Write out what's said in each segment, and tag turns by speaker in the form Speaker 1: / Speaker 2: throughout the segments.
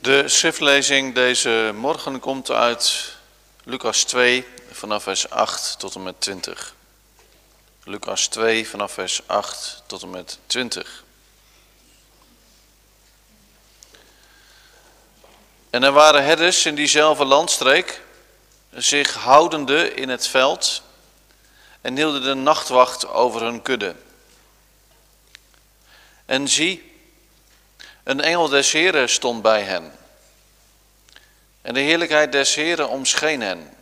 Speaker 1: De schriftlezing deze morgen komt uit Lucas 2 vanaf vers 8 tot en met 20. Lucas 2 vanaf vers 8 tot en met 20. En er waren herders in diezelfde landstreek, zich houdende in het veld en hielden de nachtwacht over hun kudde. En zie, een engel des Heren stond bij hen. En de heerlijkheid des Heren omscheen hen.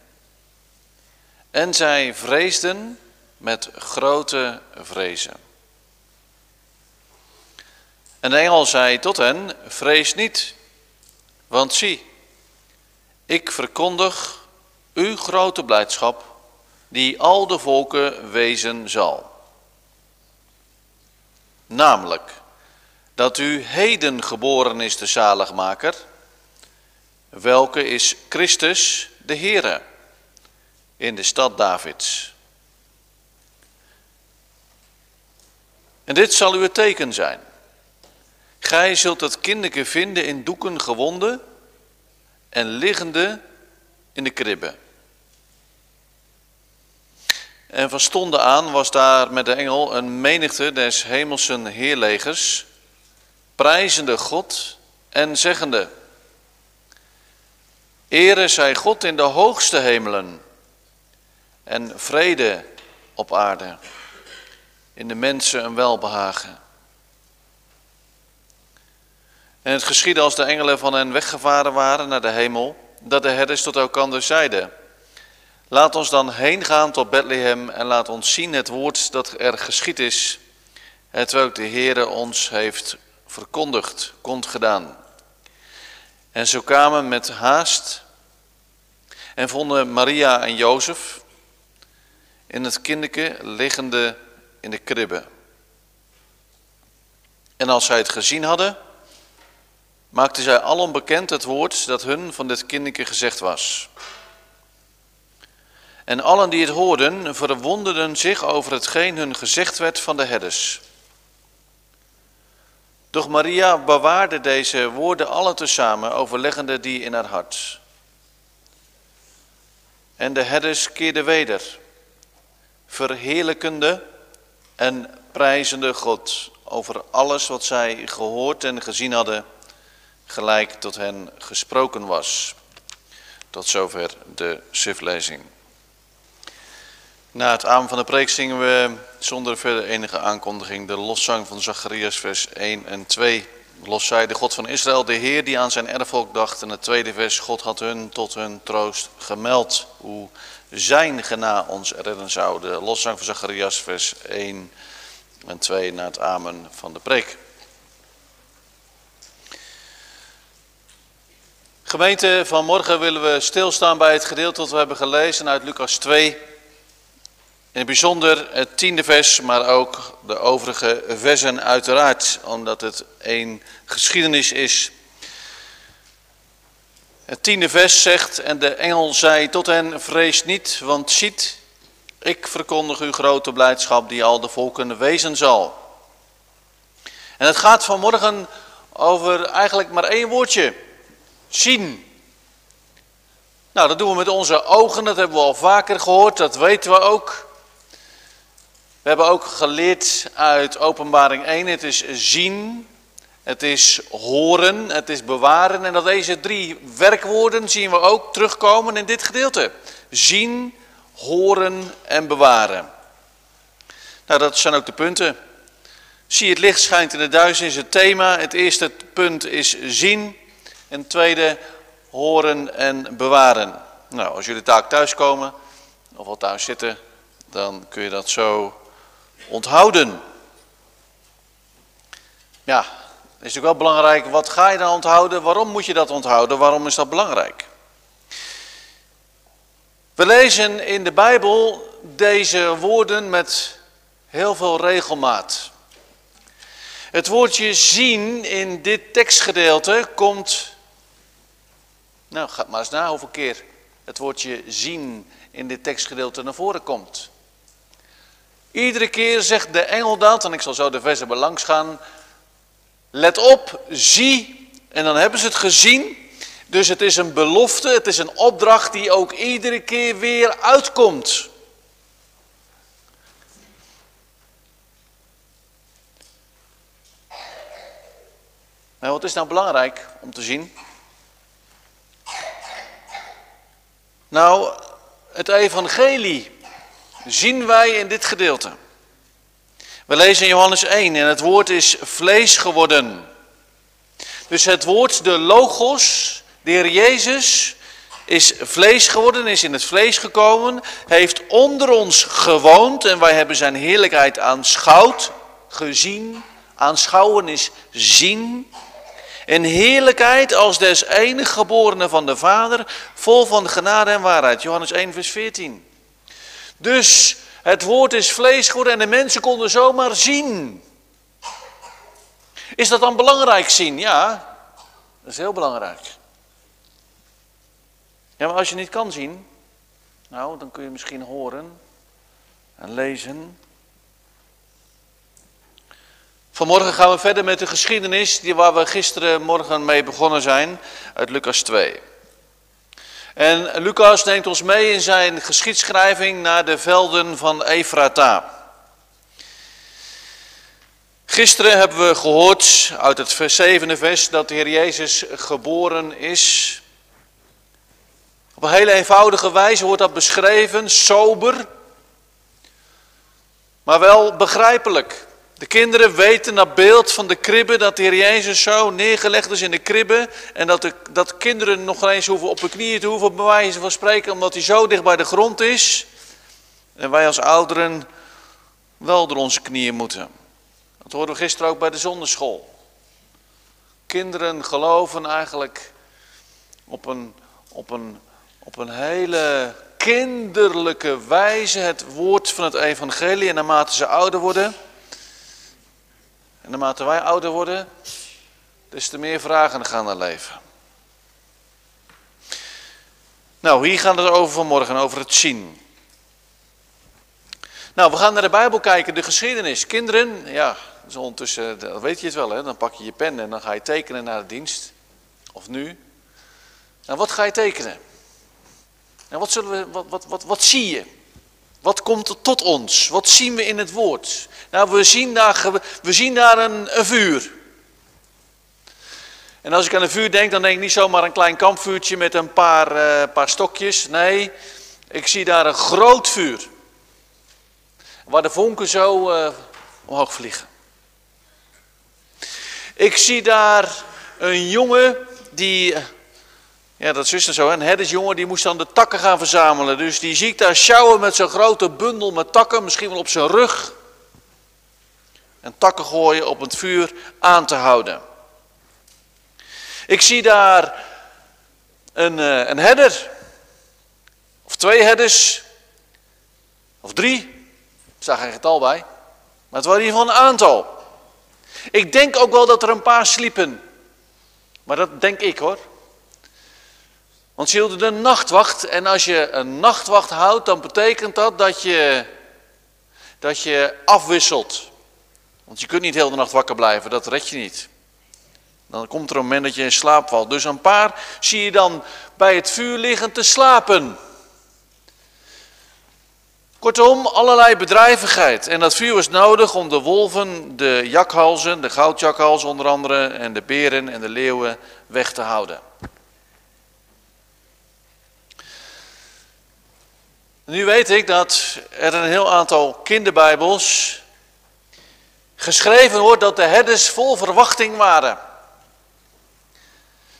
Speaker 1: En zij vreesden met grote vrezen. En de engel zei tot hen, vrees niet, want zie, ik verkondig uw grote blijdschap, die al de volken wezen zal. Namelijk, dat u heden geboren is de zaligmaker, welke is Christus de Heere in de stad Davids. En dit zal uw teken zijn. Gij zult het kinderke vinden in doeken gewonden en liggende in de kribbe. En van stonden aan was daar met de engel een menigte des hemelsen heerlegers, prijzende God en zeggende, Ere zij God in de hoogste hemelen en vrede op aarde, in de mensen een welbehagen. En het geschiedde als de engelen van hen weggevaren waren naar de hemel, dat de herders tot elkander zeiden, laat ons dan heen gaan tot Bethlehem en laat ons zien het woord dat er geschied is, het welk de Heere ons heeft verkondigd, kond gedaan. En zo kwamen met haast en vonden Maria en Jozef in het kinderke liggende in de kribbe. En als zij het gezien hadden, maakten zij alom bekend het woord dat hun van dit kinderke gezegd was. En allen die het hoorden, verwonderden zich over hetgeen hun gezegd werd van de herders. Doch Maria bewaarde deze woorden alle tezamen, overleggende die in haar hart. En de herders keerden weder, verheerlijkende en prijzende God over alles wat zij gehoord en gezien hadden, gelijk tot hen gesproken was. Tot zover de schriftlezing. Na het aan van de preek zingen we zonder verder enige aankondiging de loszang van Zacharias vers 1 en 2. Los zij de God van Israël, de Heer die aan zijn erfvolk dacht. En het tweede vers, God had hun tot hun troost gemeld. Hoe zijn gena ons redden zou. De loszang van Zacharias vers 1 en 2 na het amen van de preek. Gemeente, vanmorgen willen we stilstaan bij het gedeelte dat we hebben gelezen uit Lucas 2. In het bijzonder het tiende vers, maar ook de overige versen uiteraard, omdat het een geschiedenis is. Het tiende vers zegt, en de engel zei tot hen, vrees niet, want ziet, ik verkondig uw grote blijdschap die al de volken wezen zal. En het gaat vanmorgen over eigenlijk maar één woordje, zien. Nou, dat doen we met onze ogen, dat hebben we al vaker gehoord, dat weten we ook. We hebben ook geleerd uit Openbaring 1, het is zien, het is horen, het is bewaren. En dat deze drie werkwoorden zien we ook terugkomen in dit gedeelte. Zien, horen en bewaren. Nou, dat zijn ook de punten. Zie het licht schijnt in de duisternis, het thema. Het eerste punt is zien. En het tweede, horen en bewaren. Nou, als jullie taak thuiskomen, of al thuis zitten, dan kun je dat zo onthouden. Ja, is natuurlijk wel belangrijk, wat ga je dan onthouden? Waarom moet je dat onthouden? Waarom is dat belangrijk? We lezen in de Bijbel deze woorden met heel veel regelmaat. Het woordje zien in dit tekstgedeelte komt, nou ga maar eens na hoeveel keer het woordje zien in dit tekstgedeelte naar voren komt. Iedere keer zegt de engel dat, en ik zal zo de versen belangs gaan. Let op, zie, en dan hebben ze het gezien. Dus het is een belofte, het is een opdracht die ook iedere keer weer uitkomt. Nou, wat is nou belangrijk om te zien? Nou, het evangelie zien wij in dit gedeelte. We lezen in Johannes 1 en het woord is vlees geworden. Dus het woord, de logos, de Heer Jezus, is vlees geworden, is in het vlees gekomen, heeft onder ons gewoond en wij hebben zijn heerlijkheid aanschouwd, gezien. Aanschouwen is zien. Een heerlijkheid als des enige geborene van de Vader, vol van genade en waarheid. Johannes 1, vers 14. Dus het woord is vlees geworden en de mensen konden zomaar zien. Is dat dan belangrijk zien? Ja, dat is heel belangrijk. Ja, maar als je niet kan zien, nou, dan kun je misschien horen en lezen. Vanmorgen gaan we verder met de geschiedenis die waar we gisteren morgen mee begonnen zijn, uit Lucas 2. En Lucas neemt ons mee in zijn geschiedschrijving naar de velden van Efrata. Gisteren hebben we gehoord uit het vers 7 vers dat de Heer Jezus geboren is. Op een hele eenvoudige wijze wordt dat beschreven, sober, maar wel begrijpelijk. De kinderen weten naar beeld van de kribbe dat de Heer Jezus zo neergelegd is in de kribbe. En dat, de, dat kinderen nog eens hoeven op hun knieën te hoeven bij wijze van spreken, omdat hij zo dicht bij de grond is. En wij als ouderen wel door onze knieën moeten. Dat hoorden we gisteren ook bij de zonderschool. Kinderen geloven eigenlijk op een, op een, op een hele kinderlijke wijze het woord van het evangelie. En naarmate ze ouder worden en naarmate wij ouder worden, des te meer vragen gaan er leven. Nou, hier gaat het over vanmorgen, over het zien. Nou, we gaan naar de Bijbel kijken, de geschiedenis. Kinderen, ja, dus ondertussen, dan weet je het wel, hè? dan pak je je pen en dan ga je tekenen naar de dienst. Of nu. Nou, wat ga je tekenen? Nou, wat, zullen we, wat, wat, wat, wat zie je? Wat komt er tot ons? Wat zien we in het woord? Nou, we zien daar, we zien daar een, vuur. En als ik aan een vuur denk, dan denk ik niet zomaar een klein kampvuurtje met een paar, uh, paar stokjes. Nee, ik zie daar een groot vuur. Waar de vonken zo uh, omhoog vliegen. Ik zie daar een jongen die ja, dat is zo. Een herdersjongen die moest dan de takken gaan verzamelen. Dus die zie ik daar sjouwen met zo'n grote bundel met takken, misschien wel op zijn rug. En takken gooien op het vuur aan te houden. Ik zie daar een, eh, een herder. Of twee herders. Of drie. Er staat geen getal bij. Maar het waren in ieder geval een aantal. Ik denk ook wel dat er een paar sliepen. Maar dat denk ik hoor. Want ze hielden de nachtwacht. En als je een nachtwacht houdt, dan betekent dat dat je, dat je afwisselt. Want je kunt niet heel de nacht wakker blijven, dat red je niet. Dan komt er een moment dat je in slaap valt. Dus een paar zie je dan bij het vuur liggen te slapen. Kortom, allerlei bedrijvigheid. En dat vuur was nodig om de wolven, de jakhalzen, de goudjakhalzen onder andere, en de beren en de leeuwen weg te houden. Nu weet ik dat er een heel aantal kinderbijbels geschreven wordt dat de herders vol verwachting waren.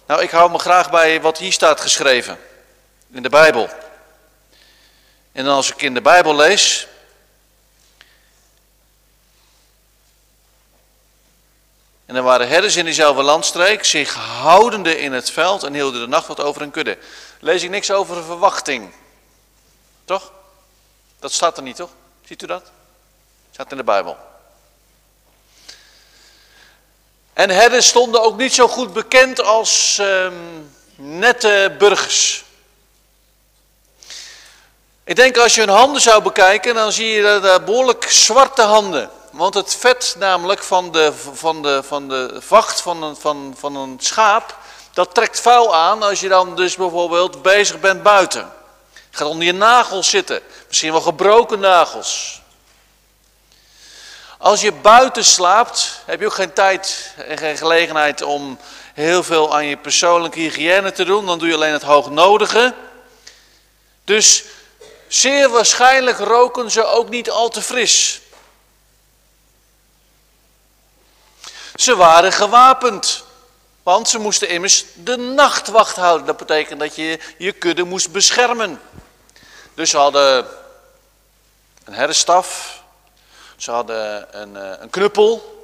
Speaker 1: Nou, ik hou me graag bij wat hier staat geschreven in de Bijbel. En als ik in de Bijbel lees, En er waren herders in diezelfde landstreek, zich houdende in het veld en hielden de nacht wat over hun kudde. Lees ik niks over verwachting. Toch? Dat staat er niet, toch? Ziet u dat? Staat in de Bijbel. En herders stonden ook niet zo goed bekend als um, nette burgers. Ik denk als je hun handen zou bekijken, dan zie je daar behoorlijk zwarte handen. Want het vet namelijk van de, van de, van de vacht van een, van, van een schaap, dat trekt vuil aan als je dan dus bijvoorbeeld bezig bent buiten. Gaat onder je nagels zitten, misschien wel gebroken nagels. Als je buiten slaapt, heb je ook geen tijd en geen gelegenheid om heel veel aan je persoonlijke hygiëne te doen. Dan doe je alleen het hoognodige. Dus zeer waarschijnlijk roken ze ook niet al te fris. Ze waren gewapend. Want ze moesten immers de nachtwacht houden. Dat betekent dat je je kudde moest beschermen. Dus ze hadden een herdenstaf. Ze hadden een, eh, een knuppel.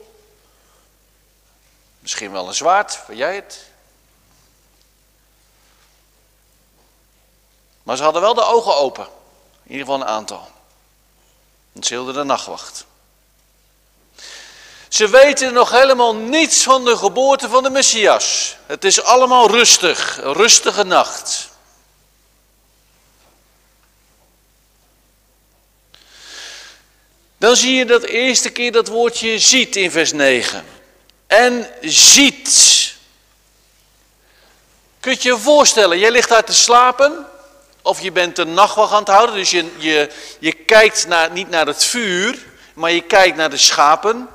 Speaker 1: Misschien wel een zwaard, weet jij het? Maar ze hadden wel de ogen open. In ieder geval een aantal. Want ze hielden de nachtwacht. Ze weten nog helemaal niets van de geboorte van de Messias. Het is allemaal rustig, een rustige nacht. Dan zie je dat eerste keer dat woordje ziet in vers 9. En ziet. Kun je je voorstellen, jij ligt daar te slapen. Of je bent een nachtwacht aan het houden. Dus je, je, je kijkt naar, niet naar het vuur, maar je kijkt naar de schapen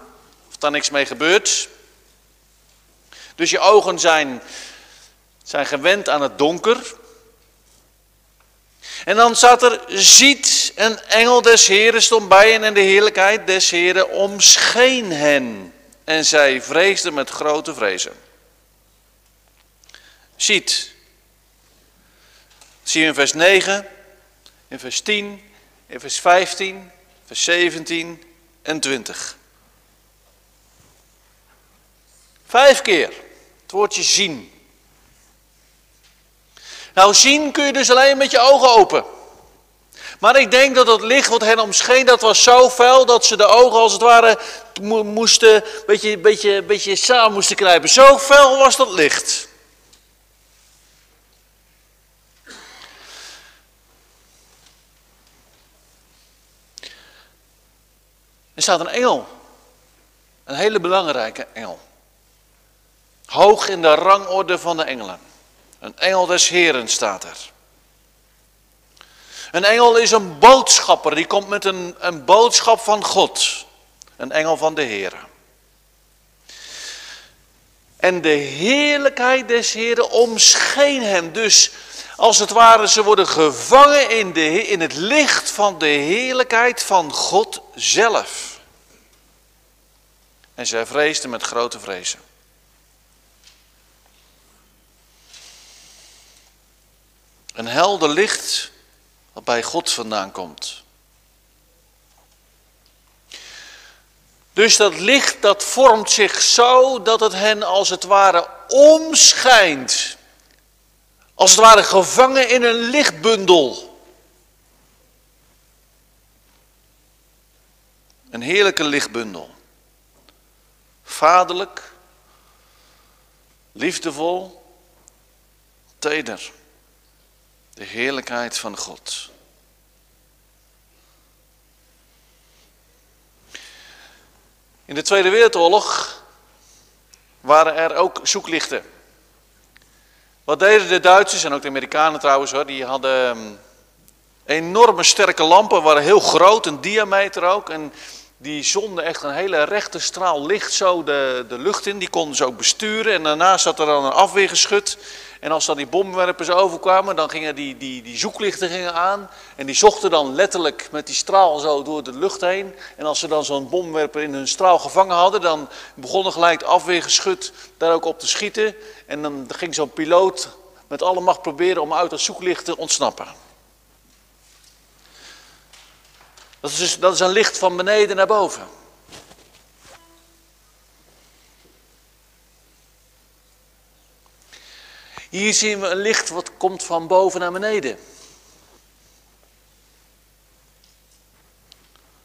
Speaker 1: daar niks mee gebeurt. Dus je ogen zijn, zijn gewend aan het donker. En dan zat er, ziet een engel des Heren stond bij hen en de heerlijkheid des Heren omscheen hen. En zij vreesden met grote vrezen. Ziet. zie je in vers 9, in vers 10, in vers 15, vers 17 en 20. Vijf keer. Het woordje zien. Nou, zien kun je dus alleen met je ogen open. Maar ik denk dat het licht wat hen omscheen, dat was zo fel dat ze de ogen als het ware moesten, een beetje, beetje, beetje samen moesten knijpen. Zo fel was dat licht. Er staat een engel. Een hele belangrijke engel. Hoog in de rangorde van de engelen. Een engel des Heren staat er. Een engel is een boodschapper, die komt met een, een boodschap van God. Een engel van de Heren. En de heerlijkheid des Heren omscheen hem. Dus als het ware, ze worden gevangen in, de, in het licht van de heerlijkheid van God zelf. En zij vreesden met grote vrezen. Een helder licht wat bij God vandaan komt. Dus dat licht dat vormt zich zo dat het hen als het ware omschijnt. Als het ware gevangen in een lichtbundel. Een heerlijke lichtbundel. Vaderlijk, liefdevol, teder. De heerlijkheid van God. In de Tweede Wereldoorlog waren er ook zoeklichten. Wat deden de Duitsers en ook de Amerikanen trouwens hoor, die hadden ehm, enorme sterke lampen, waren heel groot, een diameter ook. En die zonden echt een hele rechte straal licht zo de, de lucht in. Die konden ze ook besturen. En daarnaast zat er dan een afweergeschut. En als dan die bomwerpers overkwamen, dan gingen die, die, die zoeklichten gingen aan. En die zochten dan letterlijk met die straal zo door de lucht heen. En als ze dan zo'n bomwerper in hun straal gevangen hadden, dan begonnen gelijk afweergeschut daar ook op te schieten. En dan ging zo'n piloot met alle macht proberen om uit dat zoeklicht te ontsnappen. Dat is, dus, dat is een licht van beneden naar boven. Hier zien we een licht wat komt van boven naar beneden.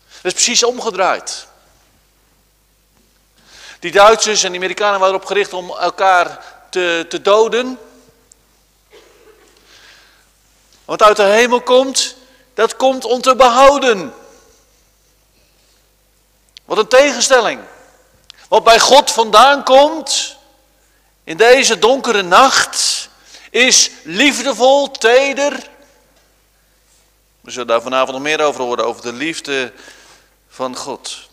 Speaker 1: Dat is precies omgedraaid. Die Duitsers en die Amerikanen waren erop gericht om elkaar te, te doden. Wat uit de hemel komt, dat komt om te behouden. Wat een tegenstelling. Wat bij God vandaan komt in deze donkere nacht is liefdevol, teder. We zullen daar vanavond nog meer over horen, over de liefde van God.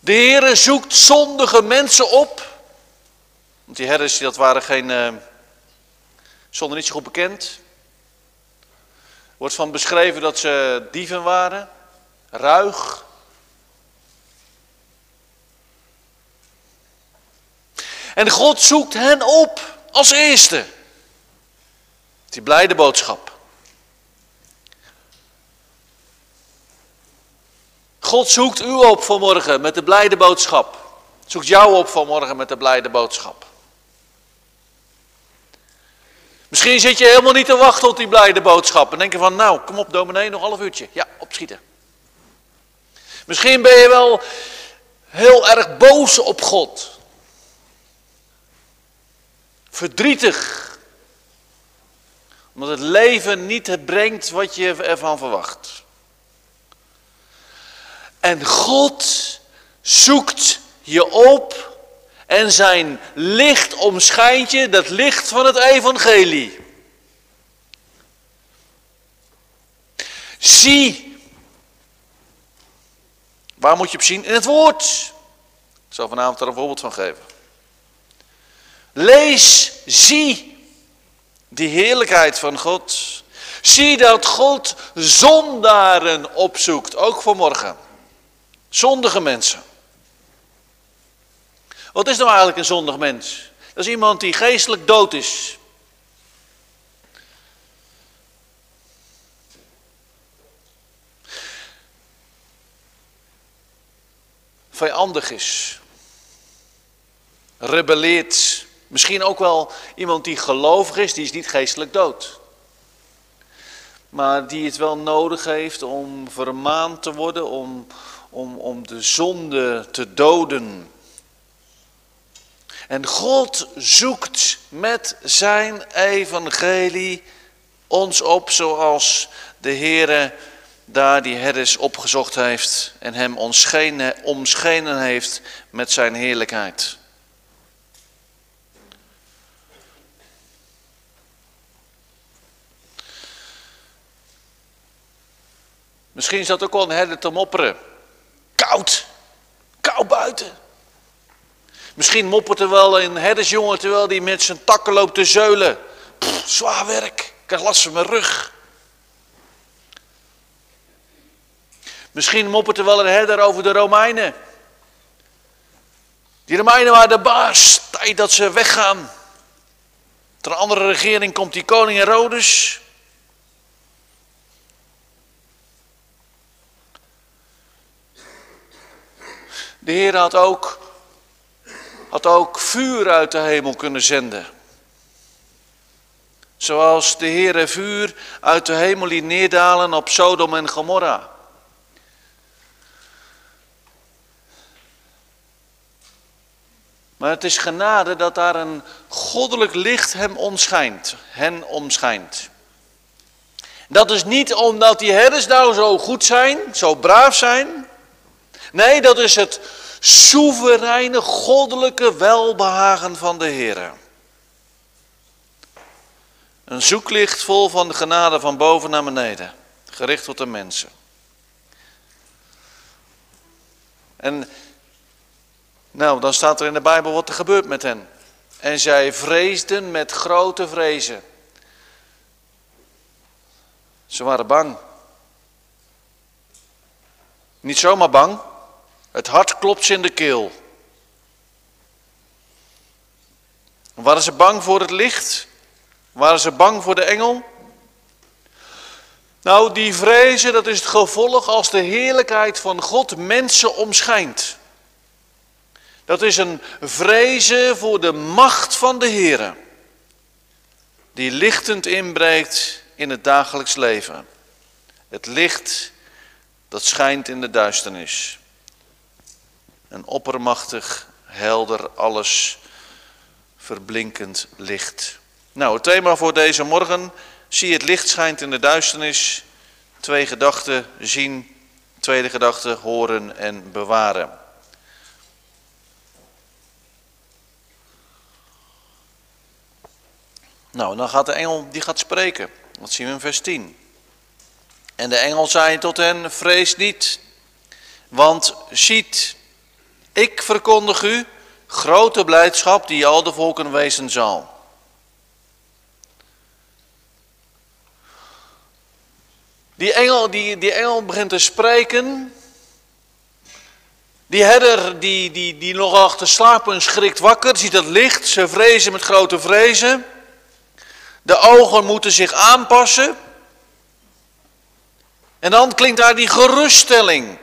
Speaker 1: De Heere zoekt zondige mensen op. Want die herders, dat waren geen, uh, niet zo goed bekend. Wordt van beschreven dat ze dieven waren, ruig. En God zoekt hen op als eerste. Die blijde boodschap. God zoekt u op vanmorgen met de blijde boodschap. Zoekt jou op vanmorgen met de blijde boodschap. Misschien zit je helemaal niet te wachten op die blijde boodschap. En denk je van, nou, kom op dominee, nog een half uurtje. Ja, opschieten. Misschien ben je wel heel erg boos op God. Verdrietig. Omdat het leven niet brengt wat je ervan verwacht. En God zoekt je op en zijn licht omschijnt je, dat licht van het evangelie. Zie. Waar moet je op zien? In het woord. Ik zal vanavond daar een voorbeeld van geven. Lees, zie die heerlijkheid van God. Zie dat God zondaren opzoekt, ook voor morgen. Zondige mensen. Wat is nou eigenlijk een zondig mens? Dat is iemand die geestelijk dood is. Vijandig is. Rebelleert. Misschien ook wel iemand die gelovig is, die is niet geestelijk dood. Maar die het wel nodig heeft om vermaand te worden, om, om, om de zonde te doden. En God zoekt met zijn evangelie ons op zoals de Heere daar die herders opgezocht heeft en hem omschenen, heeft met zijn heerlijkheid. Misschien zat ook wel een herder te mopperen. Koud, koud buiten. Misschien moppert er wel een herdersjongen terwijl die met zijn takken loopt te zeulen. Zwaar werk, ik krijg last mijn rug. Misschien moppert er wel een herder over de Romeinen. Die Romeinen waren de baas, tijd dat ze weggaan. Ter andere regering komt die koning Herodes. De Heer had ook had ook vuur uit de hemel kunnen zenden. Zoals de Heere vuur uit de hemel liet neerdalen op Sodom en Gomorra. Maar het is genade dat daar een goddelijk licht hem omschijnt, hen omschijnt. Dat is niet omdat die herders nou zo goed zijn, zo braaf zijn. Nee, dat is het soevereine goddelijke welbehagen van de Heer. Een zoeklicht vol van de genade van boven naar beneden, gericht tot de mensen. En nou, dan staat er in de Bijbel wat er gebeurt met hen. En zij vreesden met grote vrezen. Ze waren bang. Niet zomaar bang, het hart klopt in de keel. Waren ze bang voor het licht? Waren ze bang voor de engel? Nou, die vrezen, dat is het gevolg als de heerlijkheid van God mensen omschijnt. Dat is een vrezen voor de macht van de Heer, die lichtend inbreekt in het dagelijks leven. Het licht dat schijnt in de duisternis. Een oppermachtig, helder, alles verblinkend licht. Nou, het thema voor deze morgen. Zie het licht schijnt in de duisternis. Twee gedachten zien, tweede gedachte horen en bewaren. Nou, dan gaat de engel, die gaat spreken. Dat zien we in vers 10. En de engel zei tot hen, vrees niet, want ziet, ik verkondig u grote blijdschap die al de volken wezen zal. Die engel, die, die engel begint te spreken. Die herder die, die, die nog achter slapen schrikt wakker, ziet het licht, ze vrezen met grote vrezen. De ogen moeten zich aanpassen. En dan klinkt daar die geruststelling.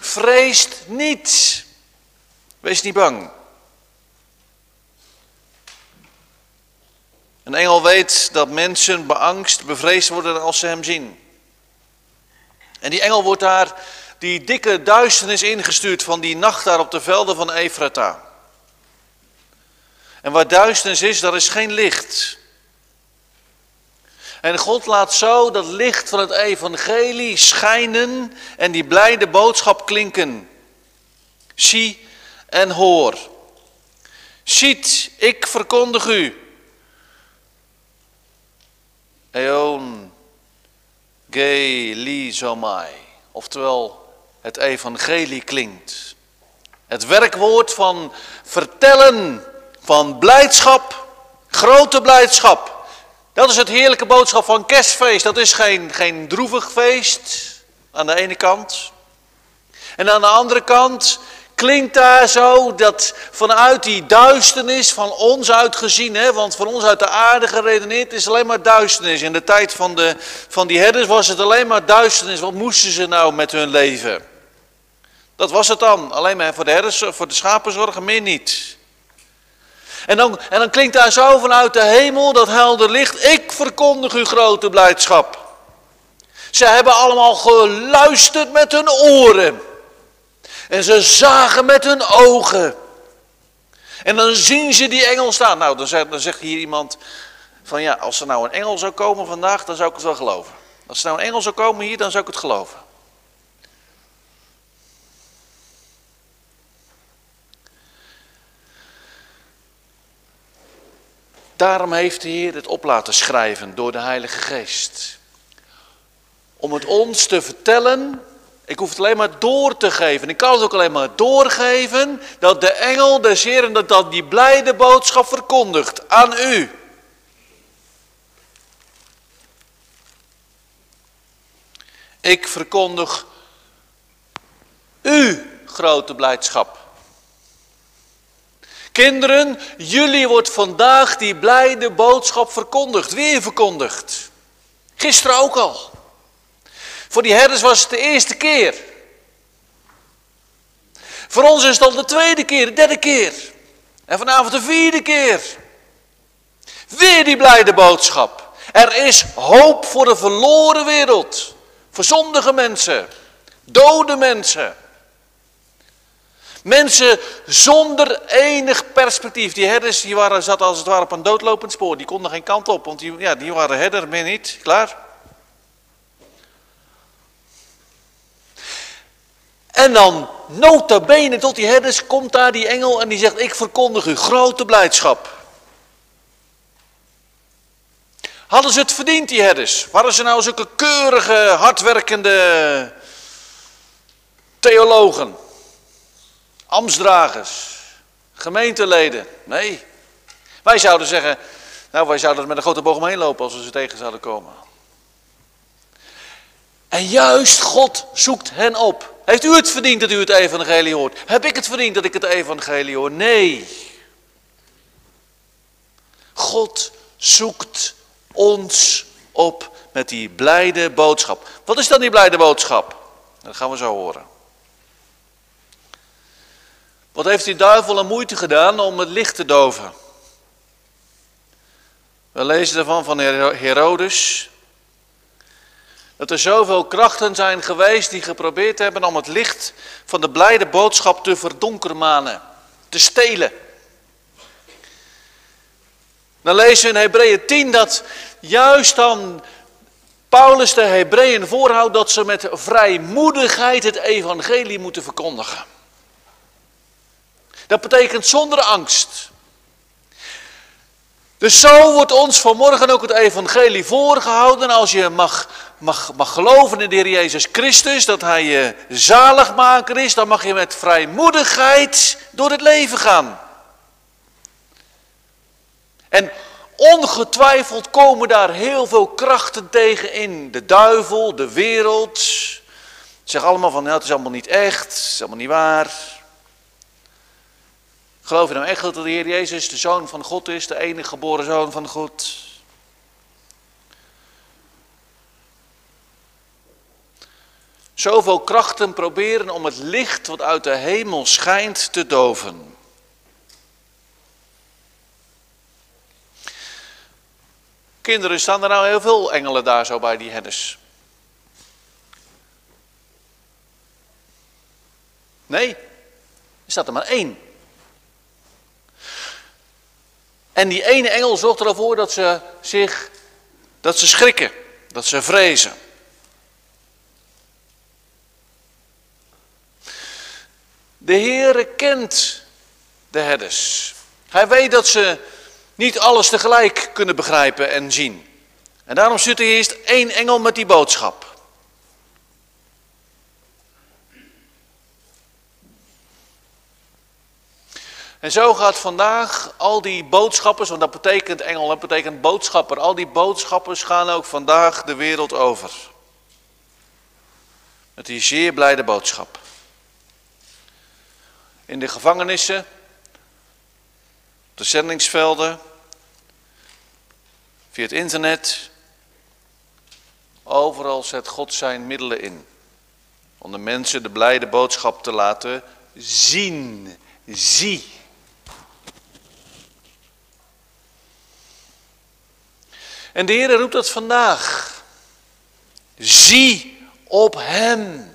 Speaker 1: Vreest niet. Wees niet bang. Een engel weet dat mensen beangst, bevreesd worden als ze hem zien. En die engel wordt daar die dikke duisternis ingestuurd van die nacht daar op de velden van Efrata. En waar duisternis is, daar is geen licht. En God laat zo dat licht van het evangelie schijnen en die blijde boodschap klinken. Zie en hoor. Ziet, ik verkondig u. Eon gelizomai. Oftewel, het evangelie klinkt. Het werkwoord van vertellen, van blijdschap, grote blijdschap. Dat is het heerlijke boodschap van kerstfeest. Dat is geen, geen droevig feest aan de ene kant. En aan de andere kant klinkt daar zo dat vanuit die duisternis van ons uitgezien, hè, want van ons uit de aarde geredeneerd is alleen maar duisternis. In de tijd van, de, van die herders was het alleen maar duisternis. Wat moesten ze nou met hun leven? Dat was het dan. Alleen maar voor de herders, voor de schapen zorgen, meer niet. En dan, en dan klinkt daar zo vanuit de hemel dat helder licht. Ik verkondig uw grote blijdschap. Ze hebben allemaal geluisterd met hun oren. En ze zagen met hun ogen. En dan zien ze die engel staan. Nou, dan zegt, dan zegt hier iemand van ja, als er nou een engel zou komen vandaag, dan zou ik het wel geloven. Als er nou een engel zou komen hier, dan zou ik het geloven. Daarom heeft de Heer het op laten schrijven door de Heilige Geest. Om het ons te vertellen, ik hoef het alleen maar door te geven. Ik kan het ook alleen maar doorgeven dat de engel des Heeren dat, dat die blijde boodschap verkondigt aan u. Ik verkondig uw grote blijdschap. Kinderen, jullie wordt vandaag die blijde boodschap verkondigd, weer verkondigd. Gisteren ook al. Voor die herders was het de eerste keer. Voor ons is het al de tweede keer, de derde keer. En vanavond de vierde keer. Weer die blijde boodschap. Er is hoop voor de verloren wereld. Voor zondige mensen. Dode mensen. Mensen zonder enig perspectief. Die herders die waren, zaten als het ware op een doodlopend spoor. Die konden geen kant op, want die, ja, die waren herder, meer niet. Klaar? En dan, nota bene, tot die herders komt daar die engel en die zegt, ik verkondig u grote blijdschap. Hadden ze het verdiend, die herders? Waren ze nou zulke keurige, hardwerkende theologen? Amstdragers, gemeenteleden. Nee. Wij zouden zeggen, nou wij zouden er met een grote boog omheen lopen als we ze tegen zouden komen. En juist God zoekt hen op. Heeft u het verdiend dat u het evangelie hoort? Heb ik het verdiend dat ik het evangelie hoor? Nee. God zoekt ons op met die blijde boodschap. Wat is dan die blijde boodschap? Dat gaan we zo horen. Wat heeft die duivel een moeite gedaan om het licht te doven? We lezen ervan van Herodes. Dat er zoveel krachten zijn geweest die geprobeerd hebben om het licht van de blijde boodschap te verdonkermanen, te stelen. Dan lezen we in Hebreeën 10 dat juist dan Paulus de Hebreeën voorhoudt dat ze met vrijmoedigheid het evangelie moeten verkondigen. Dat betekent zonder angst. Dus zo wordt ons vanmorgen ook het evangelie voorgehouden. Als je mag, mag, mag geloven in de Heer Jezus Christus, dat Hij je zaligmaker is, dan mag je met vrijmoedigheid door het leven gaan. En ongetwijfeld komen daar heel veel krachten tegen in. De duivel, de wereld. Zeg allemaal van, nou, het is allemaal niet echt, het is allemaal niet waar. Geloof je nou echt dat de Heer Jezus de Zoon van God is, de enige geboren Zoon van God? Zoveel krachten proberen om het licht wat uit de hemel schijnt te doven. Kinderen, staan er nou heel veel engelen daar zo bij die herders? Nee, er staat er maar één. En die ene engel zorgt ervoor dat ze zich, dat ze schrikken, dat ze vrezen. De Heere kent de herders. Hij weet dat ze niet alles tegelijk kunnen begrijpen en zien. En daarom stuurt hij eerst één engel met die boodschap. En zo gaat vandaag al die boodschappers, want dat betekent engel, dat betekent boodschapper, al die boodschappers gaan ook vandaag de wereld over. Met die zeer blijde boodschap. In de gevangenissen, de zendingsvelden, via het internet, overal zet God zijn middelen in. Om de mensen de blijde boodschap te laten zien. Zie. En de Heer roept dat vandaag. Zie op Hem.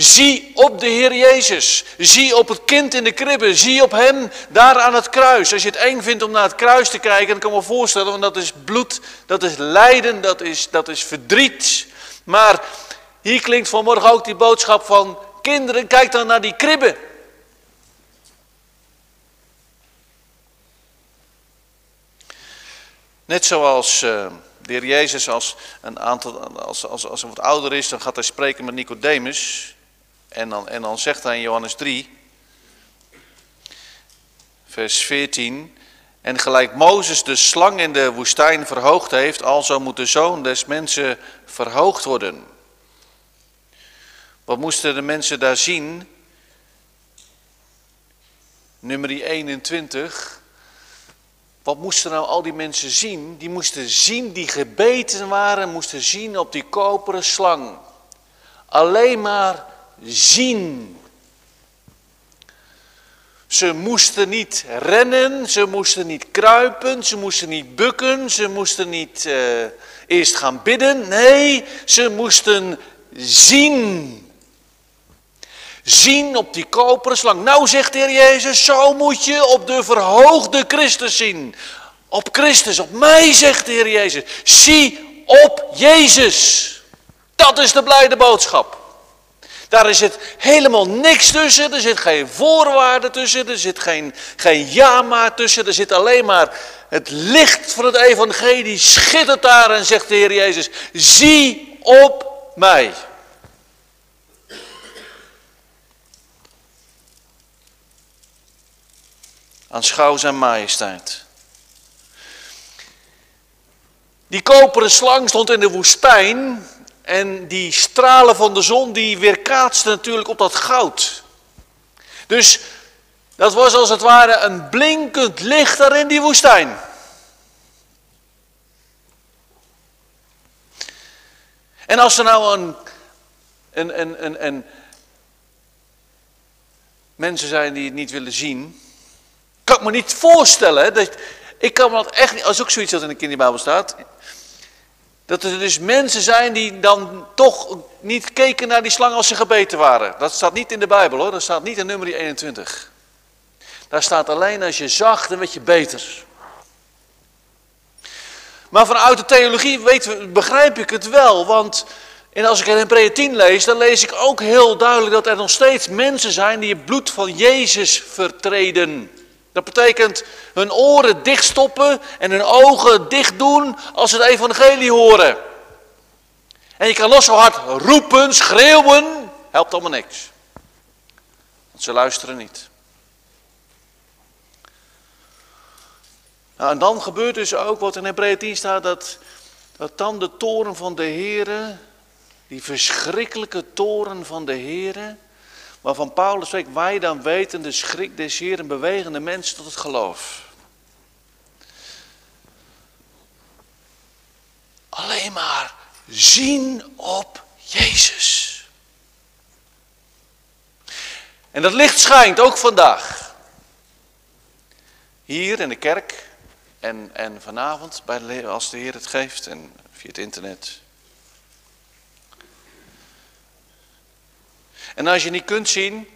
Speaker 1: Zie op de Heer Jezus. Zie op het kind in de kribbe. Zie op Hem daar aan het kruis. Als je het eng vindt om naar het kruis te kijken, dan kan ik me voorstellen, want dat is bloed, dat is lijden, dat is, dat is verdriet. Maar hier klinkt vanmorgen ook die boodschap van kinderen, kijk dan naar die kribbe. Net zoals uh, de heer Jezus als een aantal, als, als, als hij wat ouder is, dan gaat hij spreken met Nicodemus. En dan, en dan zegt hij in Johannes 3, vers 14. En gelijk Mozes de slang in de woestijn verhoogd heeft, alzo moet de zoon des mensen verhoogd worden. Wat moesten de mensen daar zien? Nummer 21. Wat moesten nou al die mensen zien? Die moesten zien die gebeten waren, moesten zien op die koperen slang. Alleen maar zien. Ze moesten niet rennen, ze moesten niet kruipen, ze moesten niet bukken, ze moesten niet uh, eerst gaan bidden. Nee, ze moesten zien. Zien op die koperen slang. Nou zegt de Heer Jezus, zo moet je op de verhoogde Christus zien. Op Christus, op mij zegt de Heer Jezus. Zie op Jezus. Dat is de blijde boodschap. Daar zit helemaal niks tussen, er zit geen voorwaarde tussen, er zit geen, geen ja maar tussen, er zit alleen maar het licht van het evangelie schittert daar en zegt de Heer Jezus, zie op mij. Aanschouw zijn majesteit. Die koperen slang stond in de woestijn en die stralen van de zon die weerkaatsten natuurlijk op dat goud. Dus dat was als het ware een blinkend licht daar in die woestijn. En als er nou een, een, mensen zijn die het niet willen zien, kan ik me niet voorstellen. Dat, ik kan me dat echt niet, als ook zoiets dat in de kinderbijbel staat. Dat er dus mensen zijn die dan toch niet keken naar die slang als ze gebeten waren. Dat staat niet in de Bijbel hoor, dat staat niet in nummer 21. Daar staat alleen als je zag, dan werd je beter. Maar vanuit de theologie begrijp ik het wel, want en als ik in Hebreeën 10 lees, dan lees ik ook heel duidelijk dat er nog steeds mensen zijn die het bloed van Jezus vertreden. Dat betekent hun oren dichtstoppen en hun ogen dicht doen als ze het evangelie horen. En je kan nog zo hard roepen, schreeuwen, helpt allemaal niks. Want ze luisteren niet. Nou, en dan gebeurt dus ook wat in Hebreeën 10 staat, dat, dat dan de toren van de Here, die verschrikkelijke toren van de Here, waarvan Paulus spreekt, wij dan weten de schrik des Heeren bewegen de mensen tot het geloof. Alleen maar zien op Jezus. En dat licht schijnt ook vandaag. Hier in de kerk en, en vanavond bij als de Heer het geeft en via het internet. En als je niet kunt zien,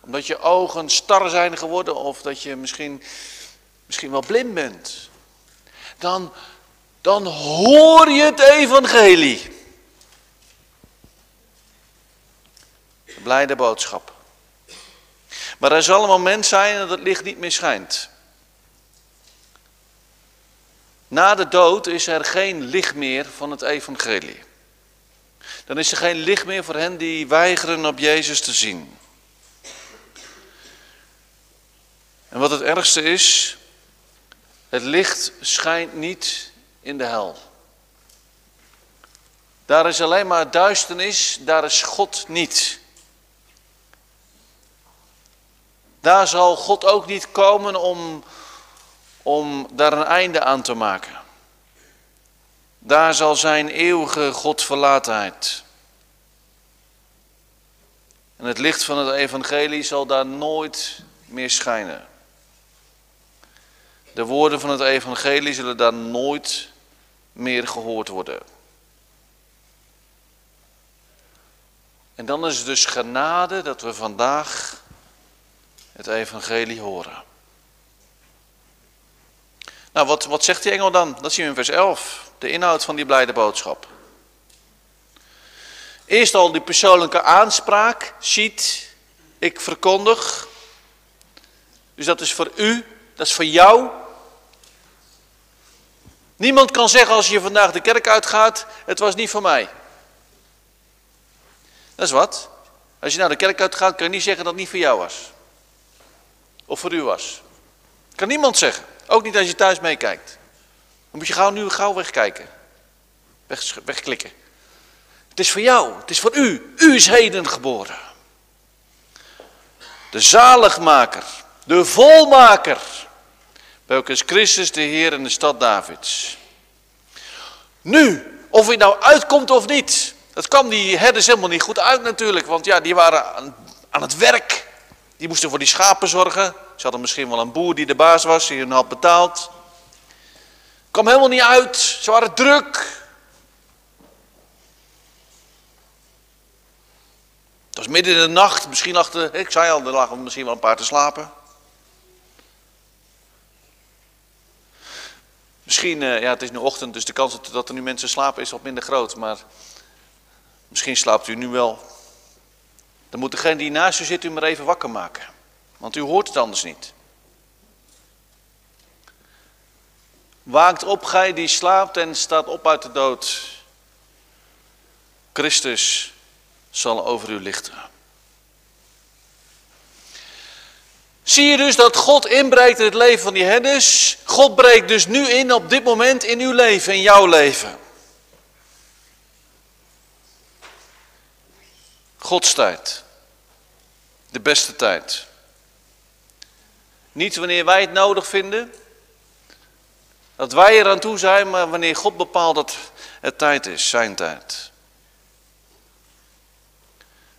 Speaker 1: omdat je ogen star zijn geworden of dat je misschien, misschien wel blind bent, dan, dan hoor je het evangelie. Blijde boodschap. Maar er zal een moment zijn dat het licht niet meer schijnt. Na de dood is er geen licht meer van het evangelie. Dan is er geen licht meer voor hen die weigeren op Jezus te zien. En wat het ergste is, het licht schijnt niet in de hel. Daar is alleen maar duisternis, daar is God niet. Daar zal God ook niet komen om, om daar een einde aan te maken. Daar zal zijn eeuwige Godverlatenheid. En het licht van het evangelie zal daar nooit meer schijnen. De woorden van het evangelie zullen daar nooit meer gehoord worden. En dan is het dus genade dat we vandaag het evangelie horen. Nou, wat, wat zegt die engel dan? Dat zien we in vers 11, de inhoud van die blijde boodschap. Eerst al die persoonlijke aanspraak, ziet, ik verkondig. Dus dat is voor u, dat is voor jou. Niemand kan zeggen als je vandaag de kerk uitgaat, het was niet voor mij. Dat is wat. Als je naar de kerk uitgaat, kan je niet zeggen dat het niet voor jou was. Of voor u was. Kan niemand zeggen. Ook niet als je thuis meekijkt. Dan moet je gauw nu gauw wegkijken. Weg, wegklikken. Het is voor jou, het is voor u. U is heden geboren. De zaligmaker, de volmaker. Welke is Christus, de Heer in de stad Davids. Nu, of hij nou uitkomt of niet. Dat kwam die herders helemaal niet goed uit natuurlijk. Want ja, die waren aan, aan het werk. Die moesten voor die schapen zorgen. Ze hadden misschien wel een boer die de baas was, die hun had betaald. Kwam helemaal niet uit. Ze waren druk. Het was midden in de nacht. Misschien de, ik zei al, er lagen misschien wel een paar te slapen. Misschien, eh, ja het is nu ochtend, dus de kans dat er nu mensen slapen is wat minder groot. Maar misschien slaapt u nu wel. Dan moet degene die naast u zit u maar even wakker maken. Want u hoort het anders niet. Waakt op, gij die slaapt en staat op uit de dood. Christus zal over u lichten. Zie je dus dat God inbreekt in het leven van die herders? God breekt dus nu in op dit moment in uw leven, in jouw leven. Gods tijd. De beste tijd. Niet wanneer wij het nodig vinden. Dat wij er aan toe zijn, maar wanneer God bepaalt dat het tijd is, zijn tijd.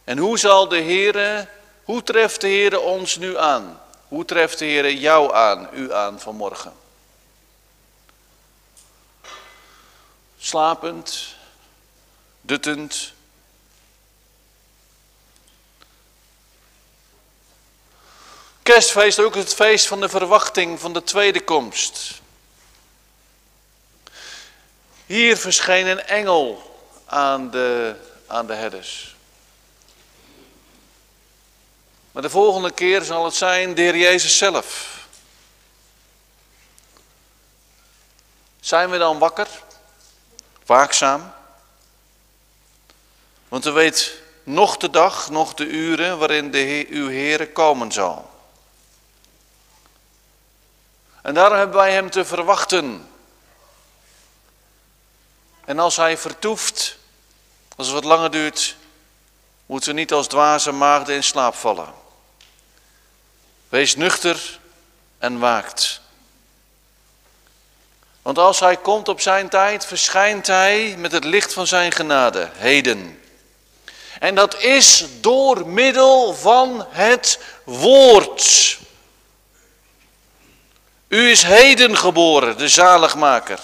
Speaker 1: En hoe zal de Heer, hoe treft de Heer ons nu aan? Hoe treft de Heer jou aan, u aan vanmorgen? Slapend, duttend, Kerstfeest ook het feest van de verwachting van de tweede komst. Hier verscheen een engel aan de, aan de herders. Maar de volgende keer zal het zijn de Heer Jezus zelf. Zijn we dan wakker? Waakzaam? Want u weet nog de dag, nog de uren waarin de uw Heere komen zal. En daarom hebben wij hem te verwachten. En als hij vertoeft, als het wat langer duurt, moeten we niet als dwaze maagden in slaap vallen. Wees nuchter en waakt. Want als hij komt op zijn tijd, verschijnt hij met het licht van zijn genade, heden. En dat is door middel van het woord. U is heden geboren, de zaligmaker.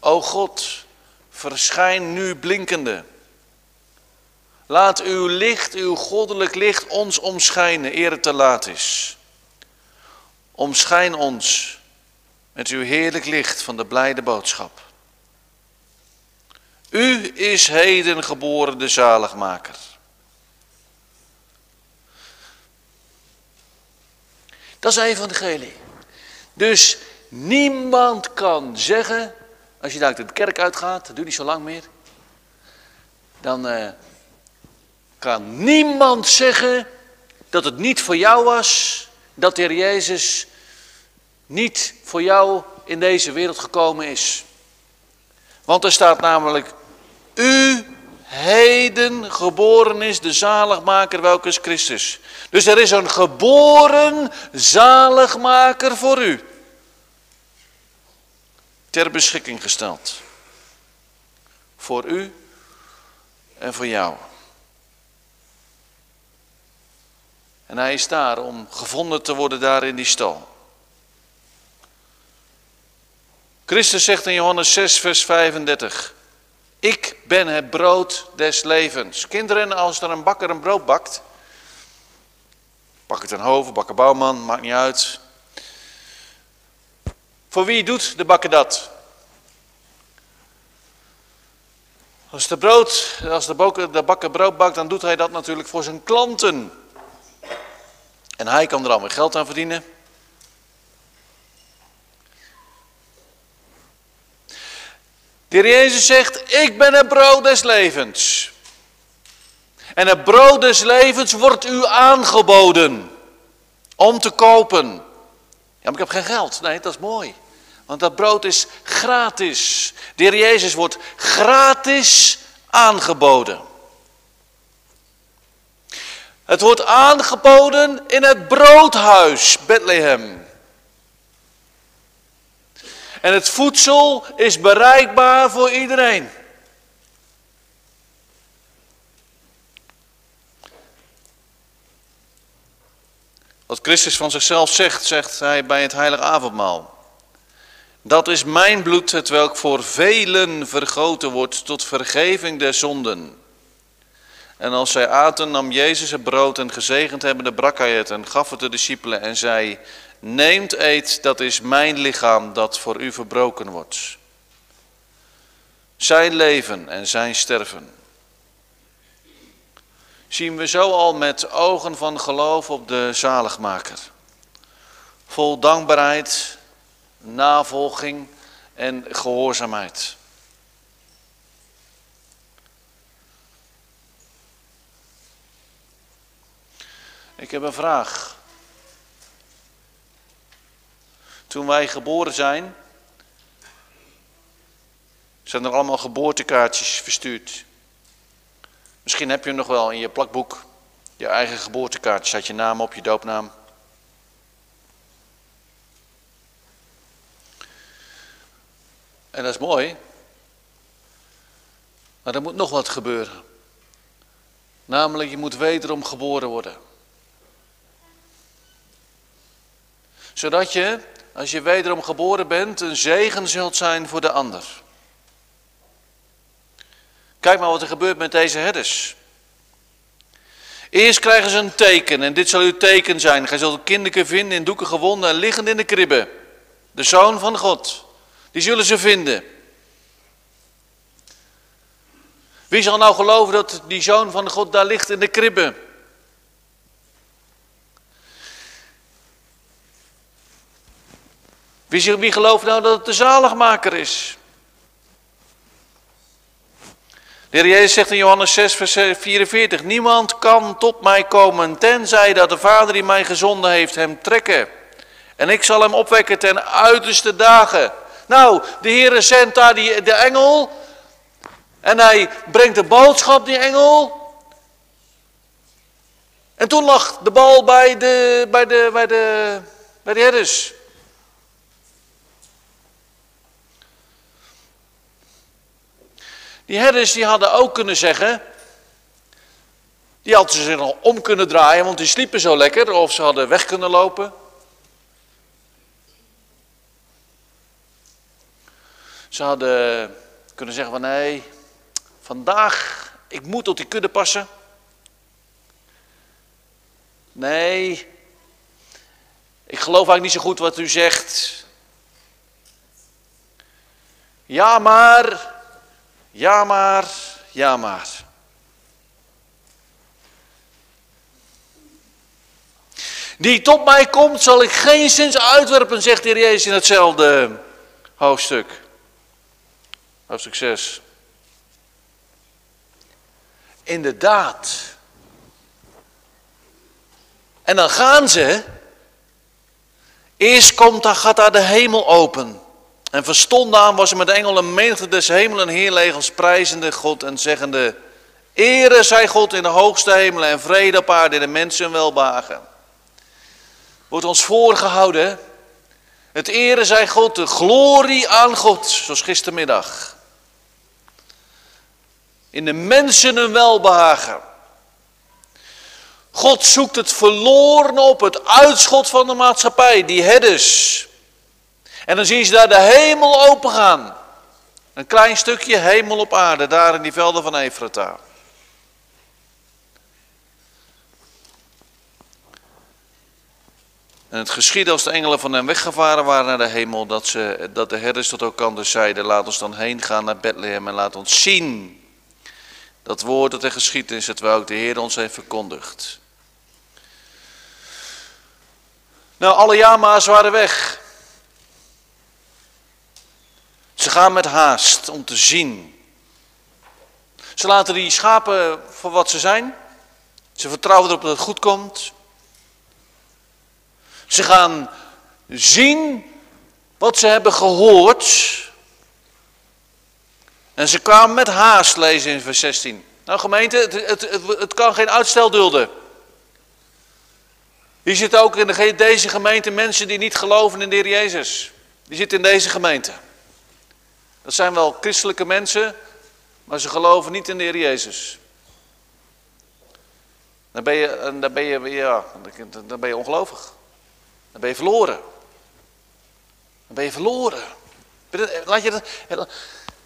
Speaker 1: O God, verschijn nu blinkende. Laat uw licht, uw goddelijk licht ons omschijnen, eer het te laat is. Omschijn ons met uw heerlijk licht van de blijde boodschap. U is heden geboren de zaligmaker. Dat is evangelie. Dus niemand kan zeggen, als je daar de kerk uitgaat, dat duurt niet zo lang meer, dan uh, kan niemand zeggen dat het niet voor jou was, dat de Heer Jezus niet voor jou in deze wereld gekomen is. Want er staat namelijk, u heden geboren is de zaligmaker welke is Christus. Dus er is een geboren zaligmaker voor u. Ter beschikking gesteld. Voor u en voor jou. En hij is daar om gevonden te worden daar in die stal. Christus zegt in Johannes 6, vers 35. Ik ben het brood des levens. Kinderen, als er een bakker een brood bakt. Bakker ten hoven, bakker bouwman, maakt niet uit. Voor wie doet de bakker dat? Als de, brood, als de, bakker, brood bakt, dan doet hij dat natuurlijk voor zijn klanten. En hij kan er allemaal geld aan verdienen. De Jezus zegt, ik ben het brood des levens. En het brood des levens wordt u aangeboden om te kopen. Ja, maar ik heb geen geld. Nee, dat is mooi. Want dat brood is gratis. De Jezus wordt gratis aangeboden. Het wordt aangeboden in het broodhuis Bethlehem. En het voedsel is bereikbaar voor iedereen. Wat Christus van zichzelf zegt, zegt hij bij het heilige avondmaal. Dat is mijn bloed, het welk voor velen vergoten wordt tot vergeving der zonden. En als zij aten, nam Jezus het brood en gezegend hebbende brak hij het en gaf het de discipelen en zei, neemt eet, dat is mijn lichaam dat voor u verbroken wordt. Zijn leven en zijn sterven. Zien we zo al met ogen van geloof op de zaligmaker. Vol dankbaarheid, navolging en gehoorzaamheid. Ik heb een vraag. Toen wij geboren zijn, zijn er allemaal geboortekaartjes verstuurd. Misschien heb je nog wel in je plakboek je eigen geboortekaartje, staat je naam op, je doopnaam. En dat is mooi. Maar er moet nog wat gebeuren. Namelijk, je moet wederom geboren worden. Zodat je, als je wederom geboren bent, een zegen zult zijn voor de ander. Kijk maar wat er gebeurt met deze herders. Eerst krijgen ze een teken en dit zal uw teken zijn. Gij zult een kinderke vinden in doeken gewonden en liggend in de kribben. de Zoon van God. Die zullen ze vinden. Wie zal nou geloven dat die Zoon van God daar ligt in de kribbe? Wie, wie gelooft nou dat het de zaligmaker is? De heer Jezus zegt in Johannes 6, vers 44, niemand kan tot mij komen, tenzij dat de Vader die mij gezonden heeft hem trekken. En ik zal hem opwekken ten uiterste dagen. Nou, de Heer zendt daar die, de engel. En hij brengt de boodschap, die engel. En toen lag de bal bij de, bij de, bij de, bij de herders. Die herders die hadden ook kunnen zeggen, die hadden ze zich nog om kunnen draaien, want die sliepen zo lekker, of ze hadden weg kunnen lopen. Ze hadden kunnen zeggen van nee, vandaag, ik moet tot die kudde passen. Nee, ik geloof eigenlijk niet zo goed wat u zegt. Ja maar, ja maar, ja maar. Die tot mij komt, zal ik geen zins uitwerpen, zegt de Heer Jezus in hetzelfde hoofdstuk. Hoofdstuk 6. Inderdaad. En dan gaan ze. Eerst komt, dan gaat daar de hemel open. En verstondaan was er met engelen menigte des hemelen en heerlegers prijzende God en zeggende... Ere zij God in de hoogste hemelen en vrede op aarde in de mensen welbagen. Wordt ons voorgehouden, het ere zij God, de glorie aan God, zoals gistermiddag. In de mensen een welbehagen. God zoekt het verloren op, het uitschot van de maatschappij, die herders. En dan zien ze daar de hemel opengaan. Een klein stukje hemel op aarde, daar in die velden van Efrata. En het geschiedde als de engelen van hem weggevaren waren naar de hemel, dat, ze, dat de herders tot elkaar zeiden, laat ons dan heen gaan naar Bethlehem en laat ons zien dat woord dat er geschied is, het welk de Heer ons heeft verkondigd. Nou, alle jama's waren weg. Ze gaan met haast om te zien. Ze laten die schapen voor wat ze zijn. Ze vertrouwen erop dat het goed komt. Ze gaan zien wat ze hebben gehoord. En ze kwamen met haast, lezen in vers 16. Nou gemeente, het, het, het, kan geen uitstel dulden. Hier zitten ook in de, deze gemeente mensen die niet geloven in de Heer Jezus. Die zitten in deze gemeente. Dat zijn wel christelijke mensen, maar ze geloven niet in de Heer Jezus. Dan ben je, dan ben je, ja, dan ben je ongelovig. Dan ben je verloren. Dan ben je verloren. Laat je dat,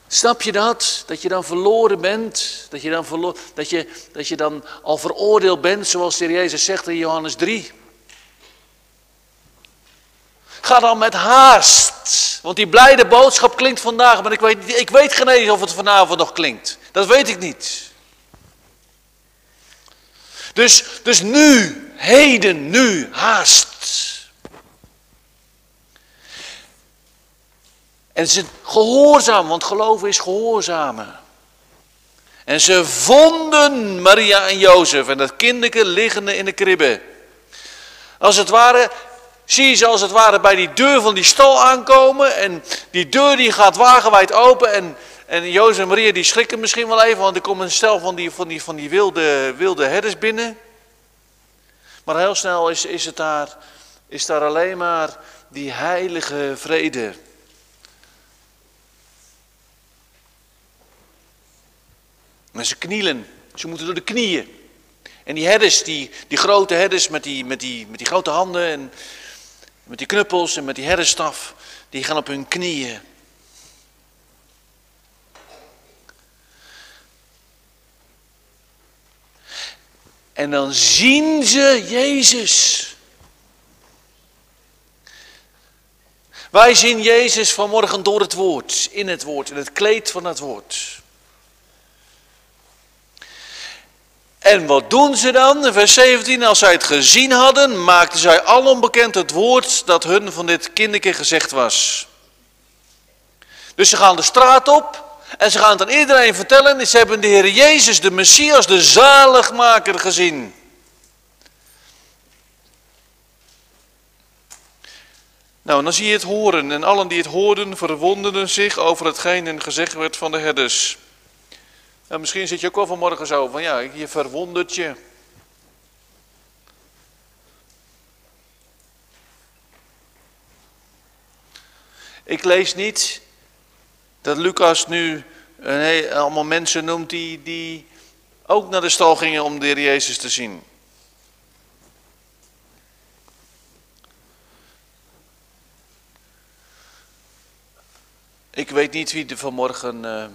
Speaker 1: snap je dat? Dat je dan verloren bent? Dat je dan, verlo dat je, dat je dan al veroordeeld bent, zoals de Heer Jezus zegt in Johannes 3. Ga dan met haast. Want die blijde boodschap klinkt vandaag, maar ik weet, ik weet geen of het vanavond nog klinkt. Dat weet ik niet. Dus, dus nu, heden, nu, haast. En ze gehoorzaam, want geloven is gehoorzamen. En ze vonden Maria en Jozef en dat kinderke liggende in de kribbe. Als het ware zie je ze als het ware bij die deur van die stal aankomen. En die deur die gaat wagenwijd open. En, en Jozef en Maria die schrikken misschien wel even. Want er komt een stel van die, van die, van die wilde, wilde herders binnen. Maar heel snel is, is, het daar, is daar alleen maar die heilige vrede. En ze knielen. Ze moeten door de knieën. En die herders, die, die grote herders met die, met, die, met die grote handen en met die knuppels en met die herderstaf, die gaan op hun knieën. En dan zien ze Jezus. Wij zien Jezus vanmorgen door het woord, in het woord, in het kleed van het woord. En wat doen ze dan? Vers 17, als zij het gezien hadden, maakten zij alom bekend het woord dat hun van dit kinderke gezegd was. Dus ze gaan de straat op en ze gaan aan iedereen vertellen. Ze hebben de Heer Jezus, de Messias, de zaligmaker gezien. Nou, dan zie je het horen. En allen die het hoorden verwonderden zich over hetgeen en gezegd werd van de herders. En misschien zit je ook wel vanmorgen zo van ja, je verwondert je. Ik lees niet dat Lucas nu allemaal mensen noemt die, die ook naar de stal gingen om de Heer Jezus te zien. Ik weet niet wie er vanmorgen uh,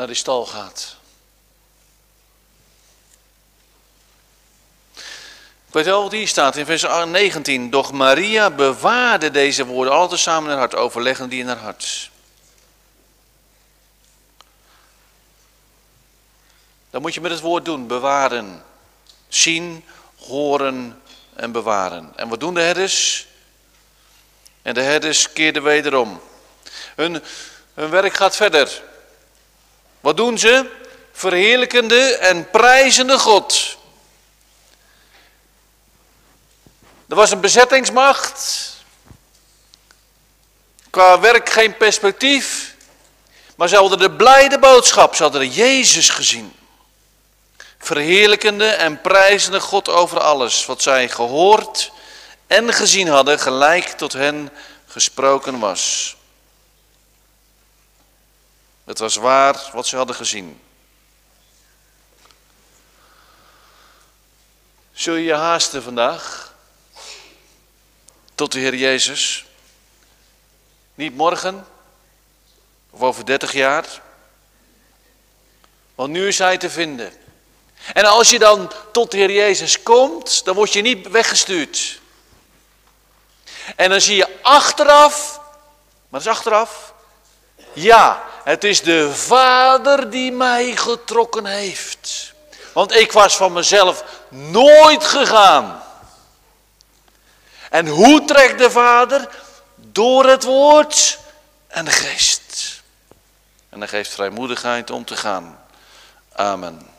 Speaker 1: naar de stal gaat. Ik weet wel wat hier staat in vers 19. Doch Maria bewaarde deze woorden altijd samen in haar hart, overleggen die in haar hart. Dat moet je met het woord doen, bewaren. Zien, horen en bewaren. En wat doen de herders? En de herders keerden wederom. Hun, hun werk gaat verder. Wat doen ze? Verheerlijkende en prijzende God. Er was een bezettingsmacht. Qua werk geen perspectief. Maar ze hadden de blijde boodschap. Ze hadden Jezus gezien. Verheerlijkende en prijzende God over alles wat zij gehoord en gezien hadden, gelijk tot hen gesproken was. Het was waar wat ze hadden gezien. Zul je je haasten vandaag tot de Heer Jezus? Niet morgen of over dertig jaar. Want nu is Hij te vinden. En als je dan tot de Heer Jezus komt, dan word je niet weggestuurd. En dan zie je achteraf, maar is achteraf, ja, het is de Vader die mij getrokken heeft. Want ik was van mezelf nooit gegaan. En hoe trekt de Vader? Door het woord en de geest. En hij geeft vrijmoedigheid om te gaan. Amen.